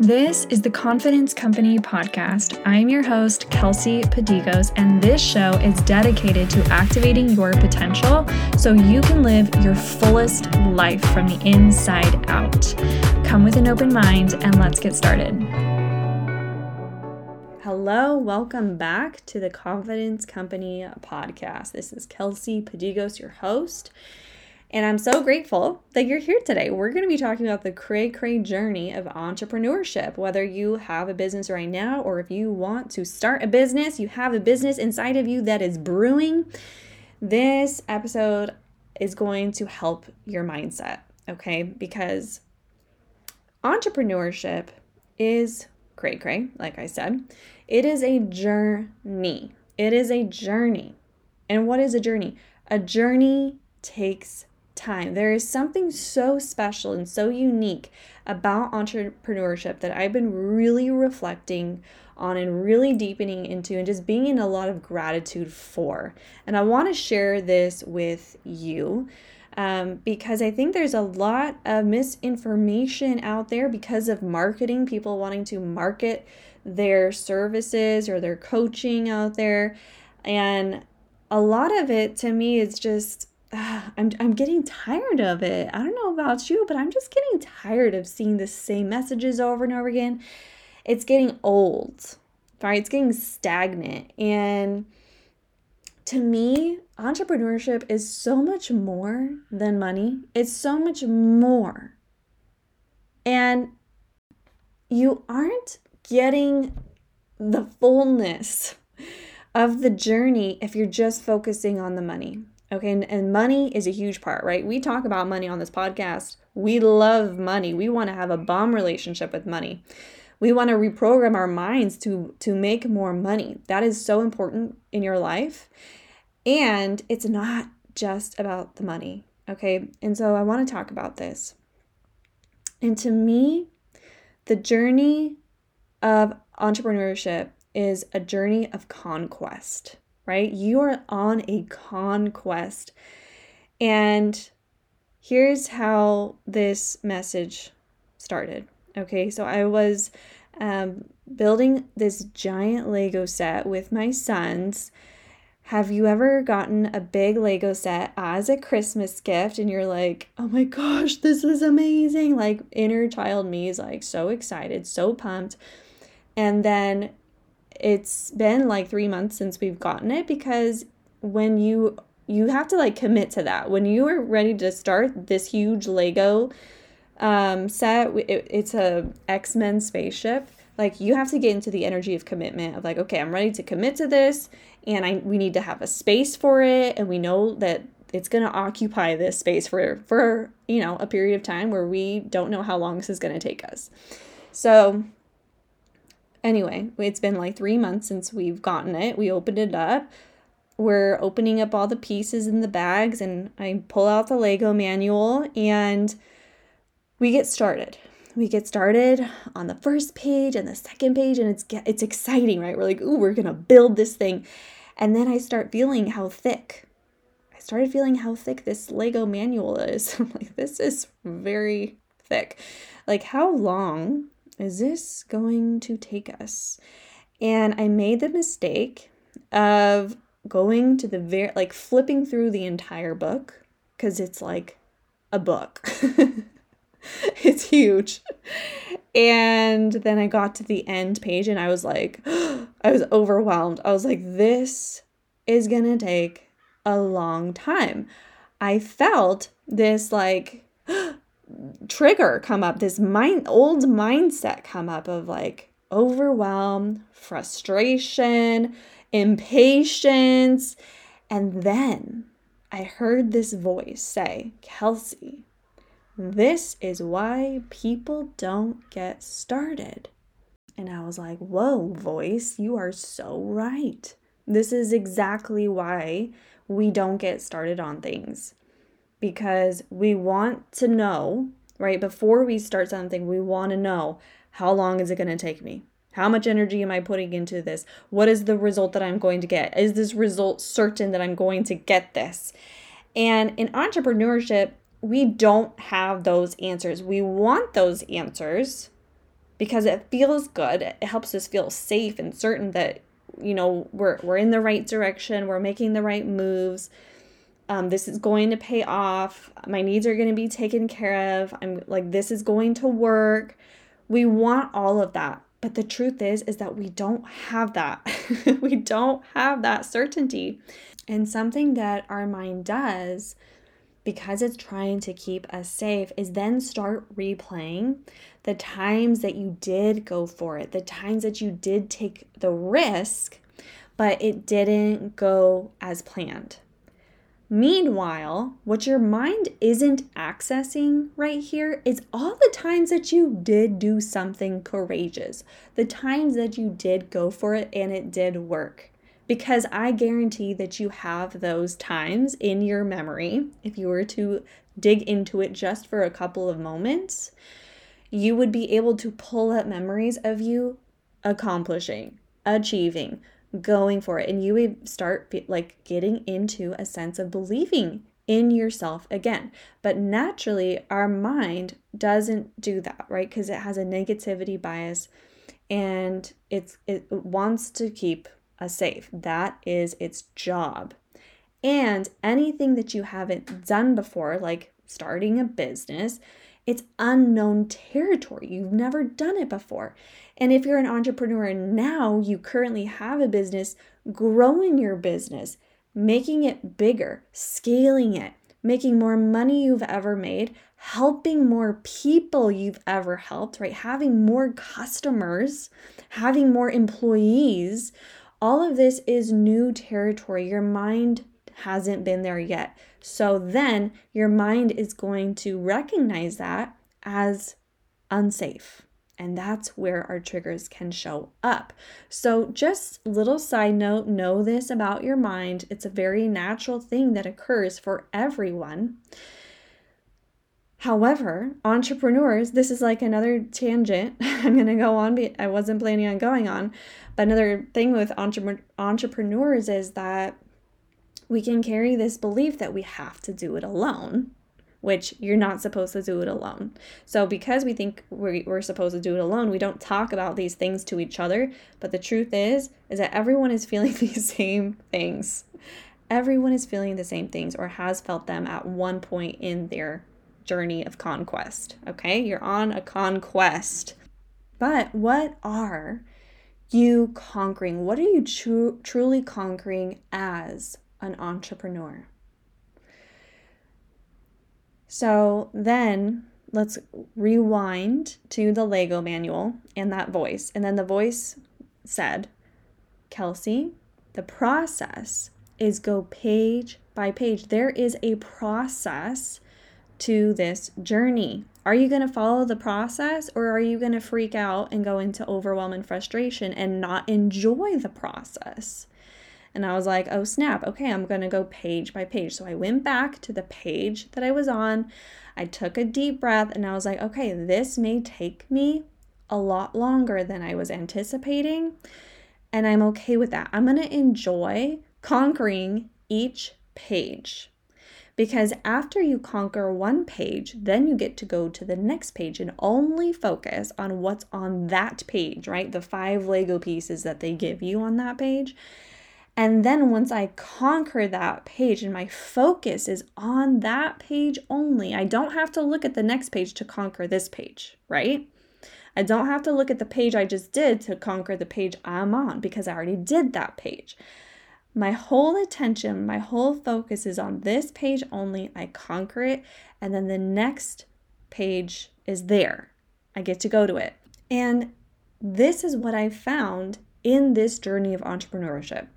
This is the Confidence Company podcast. I'm your host, Kelsey Padigos, and this show is dedicated to activating your potential so you can live your fullest life from the inside out. Come with an open mind and let's get started. Hello, welcome back to the Confidence Company podcast. This is Kelsey Padigos, your host. And I'm so grateful that you're here today. We're going to be talking about the cray cray journey of entrepreneurship. Whether you have a business right now or if you want to start a business, you have a business inside of you that is brewing, this episode is going to help your mindset, okay? Because entrepreneurship is cray cray, like I said. It is a journey. It is a journey. And what is a journey? A journey takes time. There is something so special and so unique about entrepreneurship that I've been really reflecting on and really deepening into and just being in a lot of gratitude for. And I want to share this with you. Um, because I think there's a lot of misinformation out there because of marketing, people wanting to market their services or their coaching out there. And a lot of it to me is just I'm, I'm getting tired of it. I don't know about you, but I'm just getting tired of seeing the same messages over and over again. It's getting old, right? It's getting stagnant. And to me, entrepreneurship is so much more than money, it's so much more. And you aren't getting the fullness of the journey if you're just focusing on the money. Okay, and, and money is a huge part, right? We talk about money on this podcast. We love money. We want to have a bomb relationship with money. We want to reprogram our minds to to make more money. That is so important in your life. And it's not just about the money, okay? And so I want to talk about this. And to me, the journey of entrepreneurship is a journey of conquest right? You are on a conquest. And here's how this message started. Okay, so I was um, building this giant Lego set with my sons. Have you ever gotten a big Lego set as a Christmas gift and you're like, oh my gosh, this is amazing? Like, inner child me is like so excited, so pumped. And then it's been like three months since we've gotten it because when you you have to like commit to that. When you are ready to start this huge lego um, set it, it's a x-men spaceship like you have to get into the energy of commitment of like okay i'm ready to commit to this and i we need to have a space for it and we know that it's going to occupy this space for for you know a period of time where we don't know how long this is going to take us. So Anyway, it's been like three months since we've gotten it. We opened it up. We're opening up all the pieces in the bags, and I pull out the Lego manual and we get started. We get started on the first page and the second page, and it's it's exciting, right? We're like, ooh, we're gonna build this thing. And then I start feeling how thick. I started feeling how thick this Lego manual is. I'm like, this is very thick. Like, how long is this going to take us? And I made the mistake of going to the very, like flipping through the entire book because it's like a book. it's huge. And then I got to the end page and I was like, I was overwhelmed. I was like, this is going to take a long time. I felt this like trigger come up, this mind old mindset come up of like overwhelm, frustration, impatience. And then I heard this voice say, Kelsey, this is why people don't get started. And I was like, whoa, voice, you are so right. This is exactly why we don't get started on things because we want to know, right? Before we start something, we want to know how long is it going to take me? How much energy am I putting into this? What is the result that I'm going to get? Is this result certain that I'm going to get this? And in entrepreneurship, we don't have those answers. We want those answers because it feels good. It helps us feel safe and certain that you know we're we're in the right direction, we're making the right moves. Um, this is going to pay off. My needs are going to be taken care of. I'm like this is going to work. We want all of that. But the truth is is that we don't have that. we don't have that certainty. And something that our mind does because it's trying to keep us safe is then start replaying the times that you did go for it, the times that you did take the risk, but it didn't go as planned. Meanwhile, what your mind isn't accessing right here is all the times that you did do something courageous, the times that you did go for it and it did work. Because I guarantee that you have those times in your memory. If you were to dig into it just for a couple of moments, you would be able to pull up memories of you accomplishing, achieving, going for it and you would start like getting into a sense of believing in yourself again. But naturally, our mind doesn't do that, right? Because it has a negativity bias and it's it wants to keep us safe. That is its job. And anything that you haven't done before, like starting a business, it's unknown territory. You've never done it before. And if you're an entrepreneur now, you currently have a business, growing your business, making it bigger, scaling it, making more money you've ever made, helping more people you've ever helped, right? Having more customers, having more employees. All of this is new territory. Your mind hasn't been there yet. So then your mind is going to recognize that as unsafe. And that's where our triggers can show up. So, just little side note know this about your mind. It's a very natural thing that occurs for everyone. However, entrepreneurs, this is like another tangent I'm going to go on. I wasn't planning on going on. But another thing with entre- entrepreneurs is that we can carry this belief that we have to do it alone, which you're not supposed to do it alone. So, because we think we're, we're supposed to do it alone, we don't talk about these things to each other. But the truth is, is that everyone is feeling these same things. Everyone is feeling the same things or has felt them at one point in their journey of conquest. Okay, you're on a conquest. But what are you conquering? What are you tru- truly conquering as an entrepreneur. So then let's rewind to the Lego manual and that voice. And then the voice said, Kelsey, the process is go page by page. There is a process to this journey. Are you going to follow the process or are you going to freak out and go into overwhelm and frustration and not enjoy the process? And I was like, oh snap, okay, I'm gonna go page by page. So I went back to the page that I was on. I took a deep breath and I was like, okay, this may take me a lot longer than I was anticipating. And I'm okay with that. I'm gonna enjoy conquering each page. Because after you conquer one page, then you get to go to the next page and only focus on what's on that page, right? The five Lego pieces that they give you on that page. And then once I conquer that page and my focus is on that page only, I don't have to look at the next page to conquer this page, right? I don't have to look at the page I just did to conquer the page I'm on because I already did that page. My whole attention, my whole focus is on this page only. I conquer it, and then the next page is there. I get to go to it. And this is what I found in this journey of entrepreneurship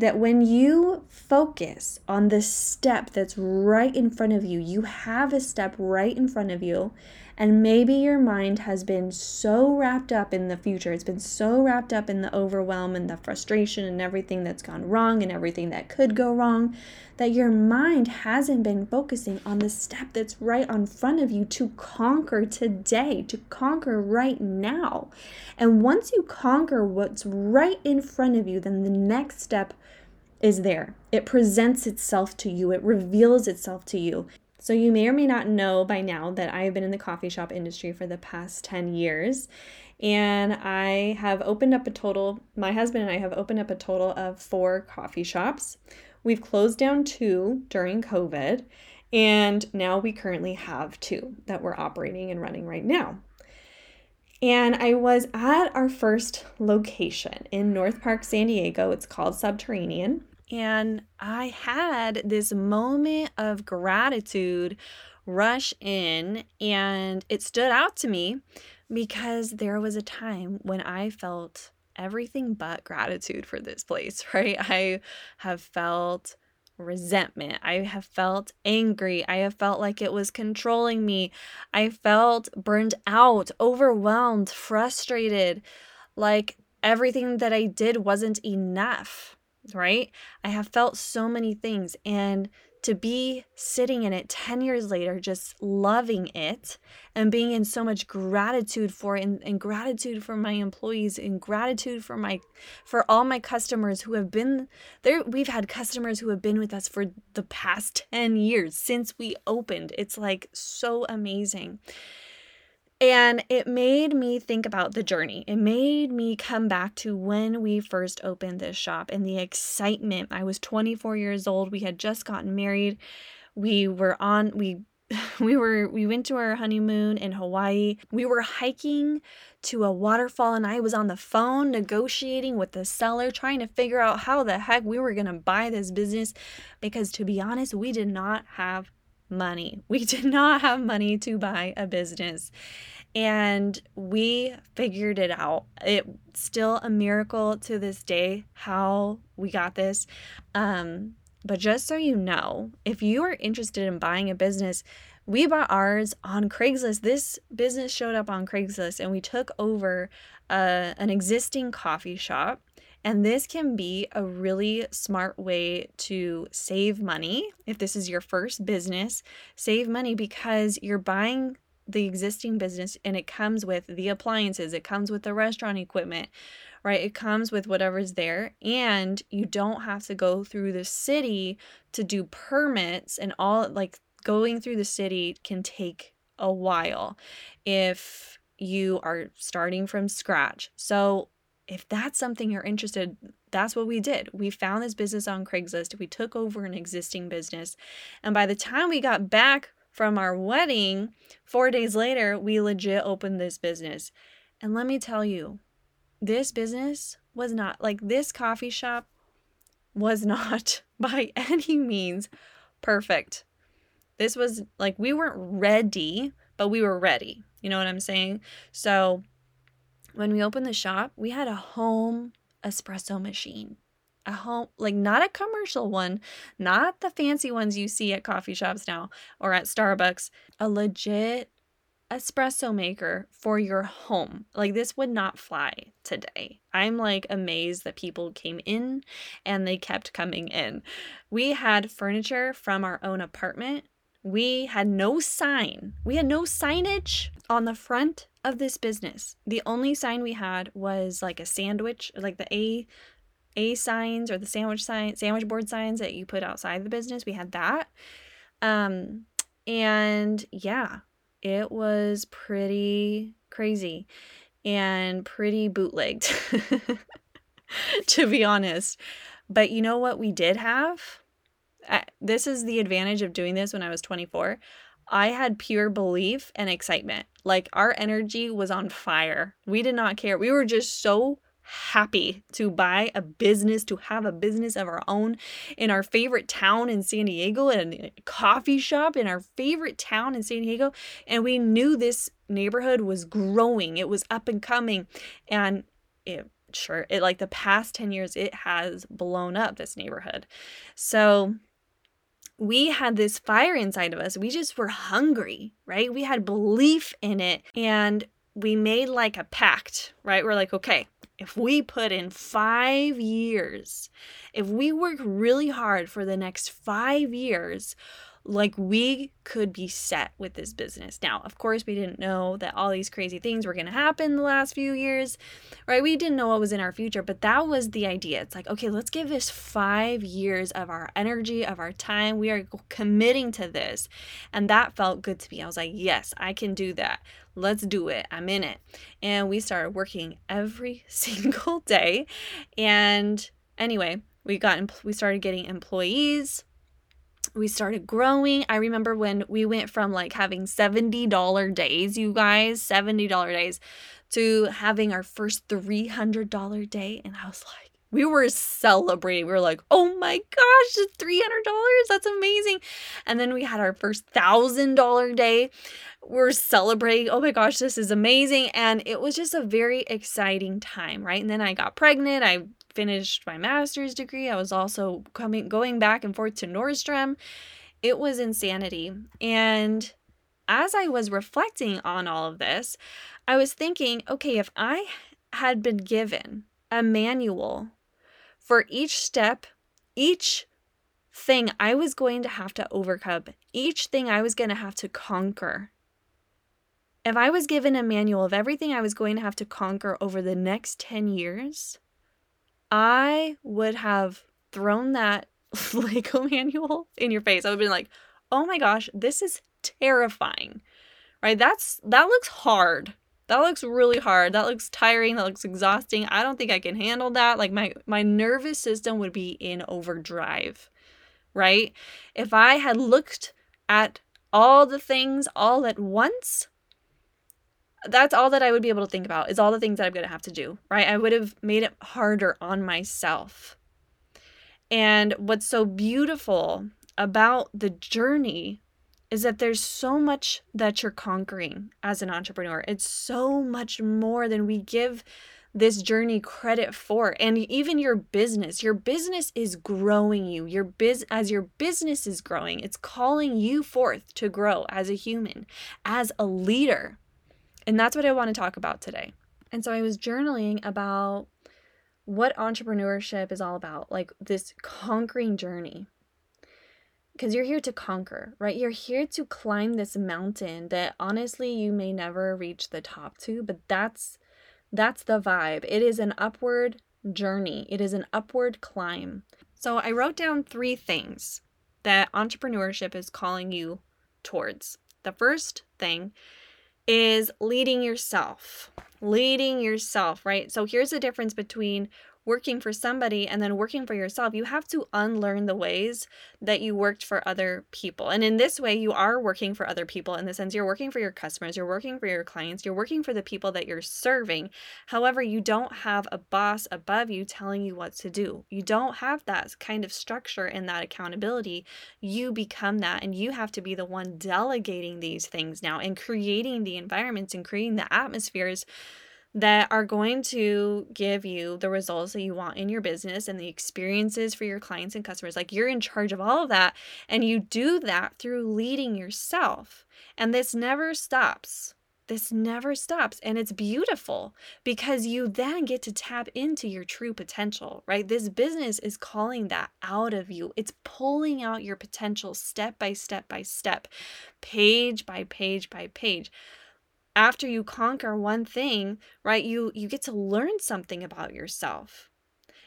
that when you focus on the step that's right in front of you, you have a step right in front of you, and maybe your mind has been so wrapped up in the future, it's been so wrapped up in the overwhelm and the frustration and everything that's gone wrong and everything that could go wrong, that your mind hasn't been focusing on the step that's right in front of you to conquer today, to conquer right now. And once you conquer what's right in front of you, then the next step is there. It presents itself to you, it reveals itself to you. So, you may or may not know by now that I have been in the coffee shop industry for the past 10 years. And I have opened up a total, my husband and I have opened up a total of four coffee shops. We've closed down two during COVID, and now we currently have two that we're operating and running right now. And I was at our first location in North Park, San Diego. It's called Subterranean. And I had this moment of gratitude rush in, and it stood out to me because there was a time when I felt everything but gratitude for this place, right? I have felt resentment. I have felt angry. I have felt like it was controlling me. I felt burned out, overwhelmed, frustrated, like everything that I did wasn't enough, right? I have felt so many things. And to be sitting in it 10 years later, just loving it and being in so much gratitude for it and, and, gratitude for my employees and gratitude for my for all my customers who have been there. We've had customers who have been with us for the past 10 years since we opened. It's like so amazing. And it made me think about the journey. It made me come back to when we first opened this shop and the excitement. I was 24 years old. We had just gotten married. We were on, we we were we went to our honeymoon in Hawaii. We were hiking to a waterfall and I was on the phone negotiating with the seller trying to figure out how the heck we were going to buy this business because to be honest, we did not have money. We did not have money to buy a business. And we figured it out. It's still a miracle to this day how we got this. Um, but just so you know, if you are interested in buying a business, we bought ours on Craigslist. This business showed up on Craigslist, and we took over uh, an existing coffee shop and this can be a really smart way to save money. If this is your first business, save money because you're buying the existing business and it comes with the appliances, it comes with the restaurant equipment, right? It comes with whatever's there. And you don't have to go through the city to do permits and all like going through the city can take a while if you are starting from scratch. So if that's something you're interested that's what we did. We found this business on craigslist. We took over an existing business. And by the time we got back from our wedding 4 days later we legit opened this business. And let me tell you this business was not like this coffee shop was not by any means perfect. This was like we weren't ready but we were ready. You know what i'm saying? So when we opened the shop, we had a home espresso machine. A home, like not a commercial one, not the fancy ones you see at coffee shops now or at Starbucks, a legit espresso maker for your home. Like this would not fly today. I'm like amazed that people came in and they kept coming in. We had furniture from our own apartment. We had no sign. We had no signage on the front of this business. The only sign we had was like a sandwich, like the A A signs or the sandwich sign sandwich board signs that you put outside the business. We had that. Um and yeah, it was pretty crazy and pretty bootlegged to be honest. But you know what we did have? This is the advantage of doing this when I was 24. I had pure belief and excitement. Like our energy was on fire. We did not care. We were just so happy to buy a business, to have a business of our own in our favorite town in San Diego, and a coffee shop in our favorite town in San Diego. And we knew this neighborhood was growing, it was up and coming. And it sure, it like the past 10 years, it has blown up this neighborhood. So, we had this fire inside of us. We just were hungry, right? We had belief in it and we made like a pact, right? We're like, okay, if we put in five years, if we work really hard for the next five years, like we could be set with this business. Now, of course, we didn't know that all these crazy things were going to happen the last few years, right? We didn't know what was in our future, but that was the idea. It's like, okay, let's give this five years of our energy, of our time. We are committing to this. And that felt good to me. I was like, yes, I can do that. Let's do it. I'm in it. And we started working every single day. And anyway, we got we started getting employees we started growing. I remember when we went from like having $70 days, you guys, $70 days, to having our first $300 day. And I was like, we were celebrating. We were like, oh my gosh, $300. That's amazing. And then we had our first $1,000 day. We're celebrating. Oh my gosh, this is amazing. And it was just a very exciting time, right? And then I got pregnant. I finished my master's degree. I was also coming going back and forth to Nordstrom. It was insanity. And as I was reflecting on all of this, I was thinking, okay, if I had been given a manual for each step, each thing I was going to have to overcome, each thing I was going to have to conquer. If I was given a manual of everything I was going to have to conquer over the next 10 years, I would have thrown that Lego manual in your face. I would have been like, oh my gosh, this is terrifying. Right? That's that looks hard. That looks really hard. That looks tiring. That looks exhausting. I don't think I can handle that. Like my my nervous system would be in overdrive. Right? If I had looked at all the things all at once, that's all that I would be able to think about is all the things that I'm going to have to do, right? I would have made it harder on myself. And what's so beautiful about the journey is that there's so much that you're conquering as an entrepreneur. It's so much more than we give this journey credit for and even your business your business is growing you your biz as your business is growing it's calling you forth to grow as a human as a leader and that's what I want to talk about today. And so I was journaling about what entrepreneurship is all about, like this conquering journey. Because you're here to conquer, right? You're here to climb this mountain that honestly you may never reach the top to, but that's that's the vibe. It is an upward journey. It is an upward climb. So I wrote down three things that entrepreneurship is calling you towards. The first thing is leading yourself. Leading yourself, right? So here's the difference between working for somebody and then working for yourself, you have to unlearn the ways that you worked for other people. And in this way, you are working for other people in the sense you're working for your customers, you're working for your clients, you're working for the people that you're serving. However, you don't have a boss above you telling you what to do. You don't have that kind of structure and that accountability. You become that, and you have to be the one delegating these things now and creating the environments and creating the atmospheres that are going to give you the results that you want in your business and the experiences for your clients and customers. Like you're in charge of all of that. And you do that through leading yourself. And this never stops. This never stops. And it's beautiful because you then get to tap into your true potential, right? This business is calling that out of you. It's pulling out your potential step by step by step, page by page by page after you conquer one thing, right, you you get to learn something about yourself.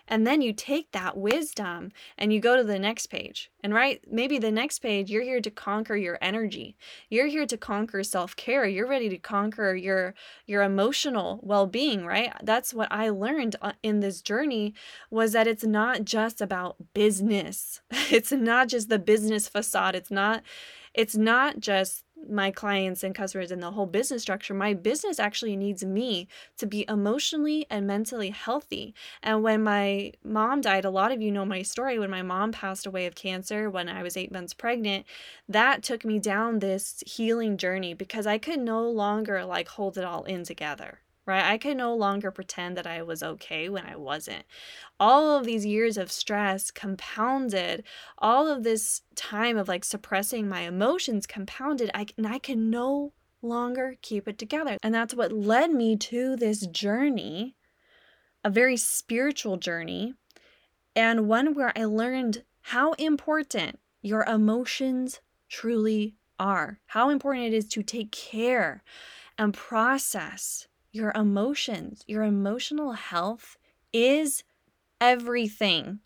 And then you take that wisdom and you go to the next page. And right, maybe the next page you're here to conquer your energy. You're here to conquer self-care. You're ready to conquer your your emotional well-being, right? That's what I learned uh, in this journey was that it's not just about business. It's not just the business facade. It's not it's not just my clients and customers and the whole business structure, my business actually needs me to be emotionally and mentally healthy. And when my mom died, a lot of you know my story. When my mom passed away of cancer when I was eight months pregnant, that took me down this healing journey because I could no longer like hold it all in together right? I could no longer pretend that I was okay when I wasn't. All of these years of stress compounded, all of this time of like suppressing my emotions compounded, I, and I can no longer keep it together. And that's what led me to this journey, a very spiritual journey, and one where I learned how important your emotions truly are, how important it is to take care and process your emotions. Your emotional health is everything.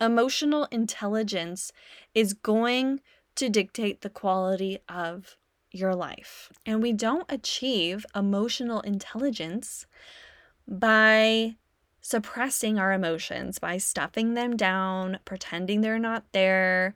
Emotional intelligence is going to dictate the quality of your life. And we don't achieve emotional intelligence by suppressing our emotions, by stuffing them down, pretending they're not there,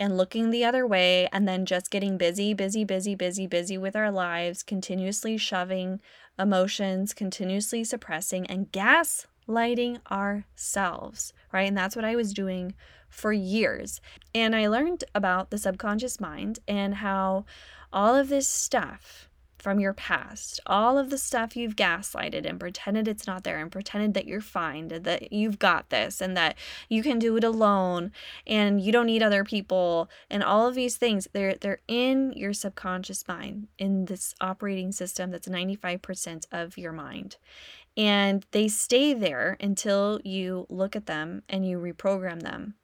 and looking the other way, and then just getting busy, busy, busy, busy, busy with our lives, continuously shoving emotions, continuously suppressing, and gaslighting ourselves, right? And that's what I was doing for years. And I learned about the subconscious mind and how all of this stuff from your past, all of the stuff you've gaslighted and pretended it's not there and pretended that you're fine, that you've got this and that you can do it alone and you don't need other people and all of these things, they're they're in your subconscious mind in this operating system that's 95% of your mind. And they stay there until you look at them and you reprogram them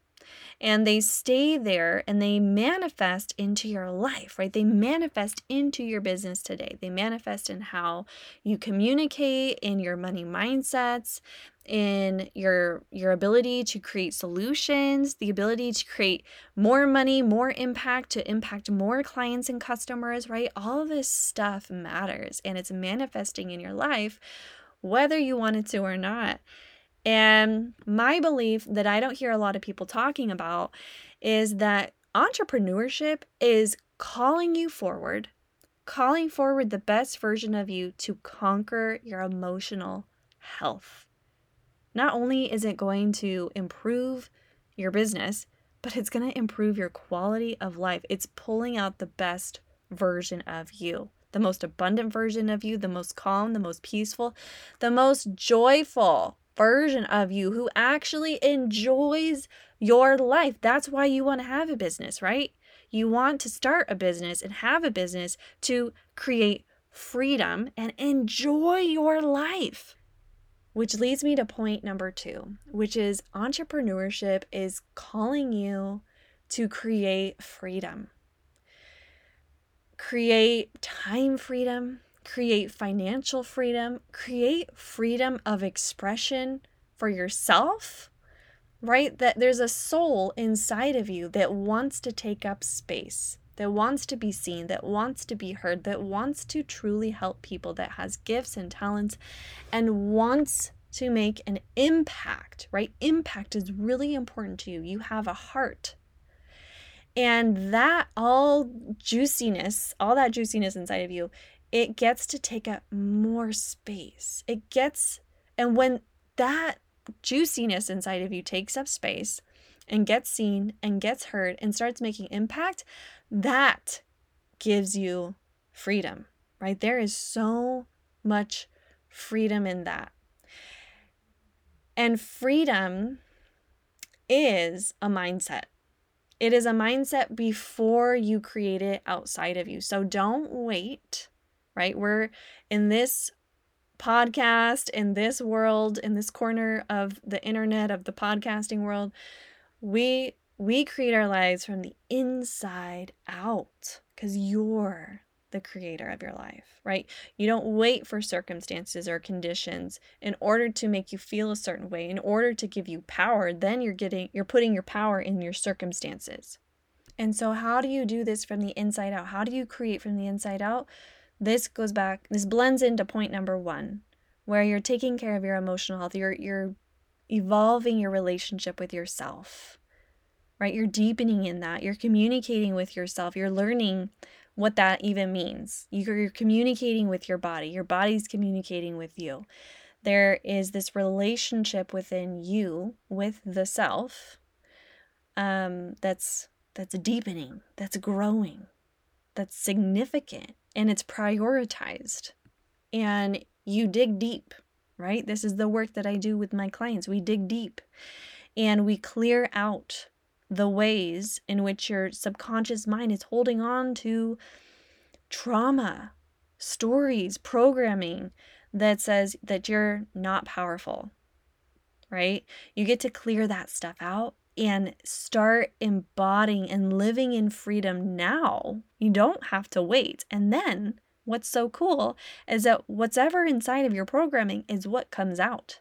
and they stay there and they manifest into your life, right? They manifest into your business today. They manifest in how you communicate, in your money mindsets, in your your ability to create solutions, the ability to create more money, more impact to impact more clients and customers, right? All this stuff matters and it's manifesting in your life whether you want it to or not. And my belief that I don't hear a lot of people talking about is that entrepreneurship is calling you forward, calling forward the best version of you to conquer your emotional health. Not only is it going to improve your business, but it's going to improve your quality of life. It's pulling out the best version of you, the most abundant version of you, the most calm, the most peaceful, the most joyful version of you who actually enjoys your life. That's why you want to have a business, right? You want to start a business and have a business to create freedom and enjoy your life. Which leads me to point number two, which is entrepreneurship is calling you to create freedom. Create time freedom, create financial freedom, create freedom of expression for yourself, right? That there's a soul inside of you that wants to take up space, that wants to be seen, that wants to be heard, that wants to truly help people, that has gifts and talents and wants to make an impact, right? Impact is really important to you. You have a heart. And that all juiciness, all that juiciness inside of you it gets to take up more space. It gets, and when that juiciness inside of you takes up space and gets seen and gets heard and starts making impact, that gives you freedom, right? There is so much freedom in that. And freedom is a mindset. It is a mindset before you create it outside of you. So don't wait right? We're in this podcast, in this world, in this corner of the internet, of the podcasting world. We we create our lives from the inside out because you're the creator of your life, right? You don't wait for circumstances or conditions in order to make you feel a certain way, in order to give you power. Then you're getting, you're putting your power in your circumstances. And so, how do you do this from the inside out? How do you create from the inside out? This goes back this blends into point number 1 where you're taking care of your emotional health you're you're evolving your relationship with yourself right? You're deepening in that you're communicating with yourself you're learning what that even means. You're, you're communicating with your body your body's communicating with you. There is this relationship within you with the self um, that's that's deepening that's growing that's significant and it's prioritized. And you dig deep, right? This is the work that I do with my clients. We dig deep and we clear out the ways in which your subconscious mind is holding on to trauma, stories, programming that says that you're not powerful, right? You get to clear that stuff out and start embodying and living in freedom now. You don't have to wait. And then what's so cool is that whatever inside of your programming is what comes out.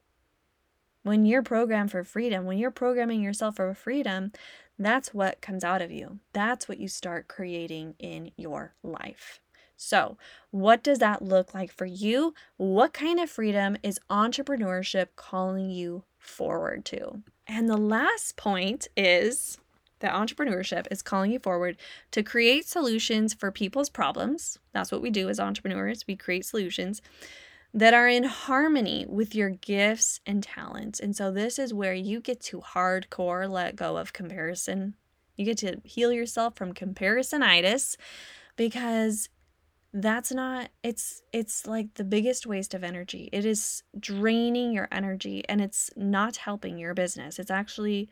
When you're programmed for freedom, when you're programming yourself for freedom, that's what comes out of you. That's what you start creating in your life. So, what does that look like for you? What kind of freedom is entrepreneurship calling you forward to? And the last point is that entrepreneurship is calling you forward to create solutions for people's problems. That's what we do as entrepreneurs. We create solutions that are in harmony with your gifts and talents. And so this is where you get to hardcore let go of comparison. You get to heal yourself from comparisonitis because that's not it's it's like the biggest waste of energy. It is draining your energy and it's not helping your business. It's actually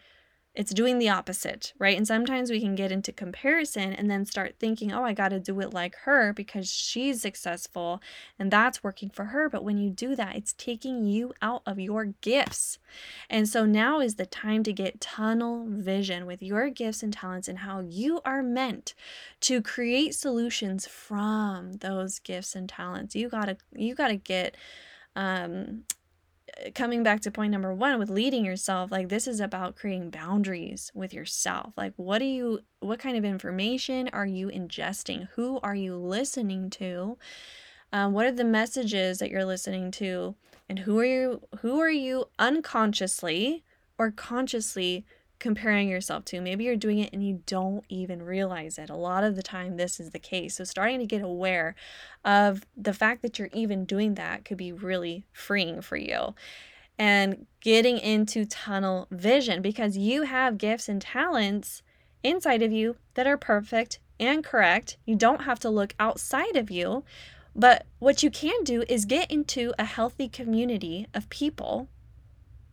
it's doing the opposite, right? And sometimes we can get into comparison and then start thinking, oh, I got to do it like her because she's successful and that's working for her. But when you do that, it's taking you out of your gifts. And so now is the time to get tunnel vision with your gifts and talents and how you are meant to create solutions from those gifts and talents. You got to, you got to get, um, coming back to point number one with leading yourself like this is about creating boundaries with yourself. Like what do you what kind of information are you ingesting? Who are you listening to? Um, what are the messages that you're listening to? And who are you who are you unconsciously or consciously comparing yourself to. Maybe you're doing it and you don't even realize it. A lot of the time, this is the case. So, starting to get aware of the fact that you're even doing that could be really freeing for you. And getting into tunnel vision because you have gifts and talents inside of you that are perfect and correct. You don't have to look outside of you. But what you can do is get into a healthy community of people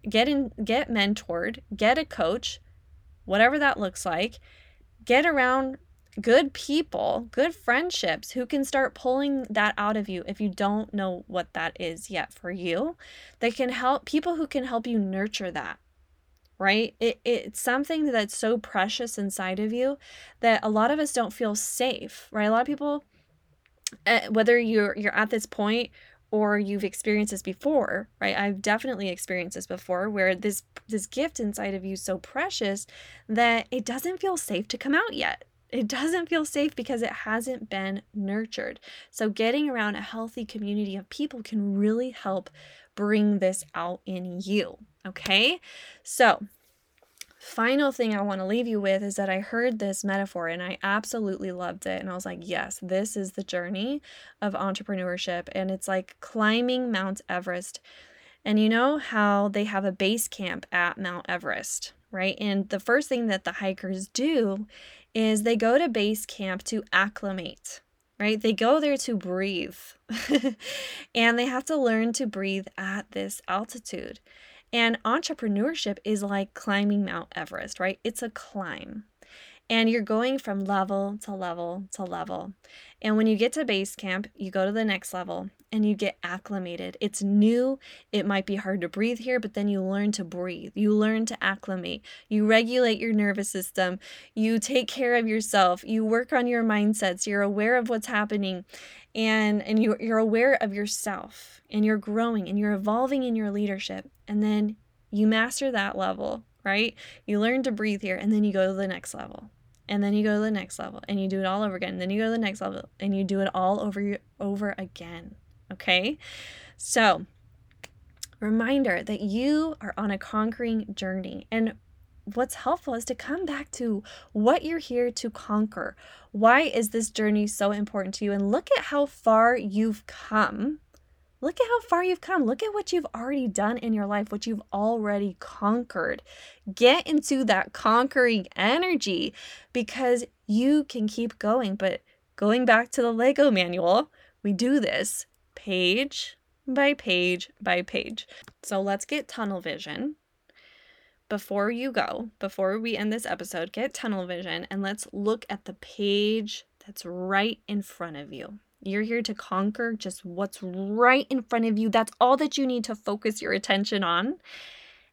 get in get mentored get a coach whatever that looks like. Get around good people good friendships who can start pulling that out of you if you don't know what that is yet for you. They can help people who can help you nurture that right? It, it's something that's so precious inside of you that a lot of us don't feel safe right? A lot of people eh, whether you're you're at this point or you've experienced this before right? I've definitely experienced this before where this this gift inside of you is so precious that it doesn't feel safe to come out yet. It doesn't feel safe because it hasn't been nurtured. So getting around a healthy community of people can really help bring this out in you okay? So final thing I want to leave you with is that I heard this metaphor and I absolutely loved it. And I was like, yes, this is the journey of entrepreneurship. And it's like climbing Mount Everest. And you know how they have a base camp at Mount Everest, right? And the first thing that the hikers do is they go to base camp to acclimate, right? They go there to breathe. and they have to learn to breathe at this altitude. And entrepreneurship is like climbing Mount Everest, right? It's a climb. And you're going from level to level to level. And when you get to base camp, you go to the next level and you get acclimated. It's new. It might be hard to breathe here, but then you learn to breathe. You learn to acclimate. You regulate your nervous system. You take care of yourself. You work on your mindsets. You're aware of what's happening and and you you're aware of yourself and you're growing and you're evolving in your leadership. And then you master that level, right? You learn to breathe here and then you go to the next level and then you go to the next level and you do it all over again. And then you go to the next level and you do it all over over again. Okay? So, reminder that you are on a conquering journey and what's helpful is to come back to what you're here to conquer. Why is this journey so important to you? And look at how far you've come Look at how far you've come. Look at what you've already done in your life, what you've already conquered. Get into that conquering energy because you can keep going. But going back to the Lego manual, we do this page by page by page. So let's get tunnel vision. Before you go, before we end this episode, get tunnel vision and let's look at the page that's right in front of you. You're here to conquer just what's right in front of you. That's all that you need to focus your attention on.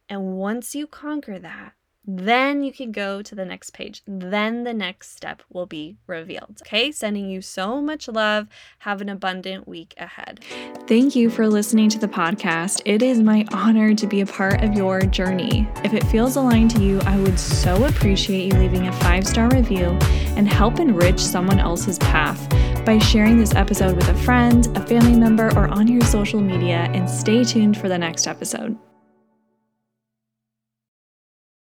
And once you conquer that, Then you can go to the next page. Then the next step will be revealed. Okay, sending you so much love. Have an abundant week ahead. Thank you for listening to the podcast. It is my honor to be a part of your journey. If it feels aligned to you, I would so appreciate you leaving a five star review and help enrich someone else's path by sharing this episode with a friend, a family member, or on your social media. And stay tuned for the next episode.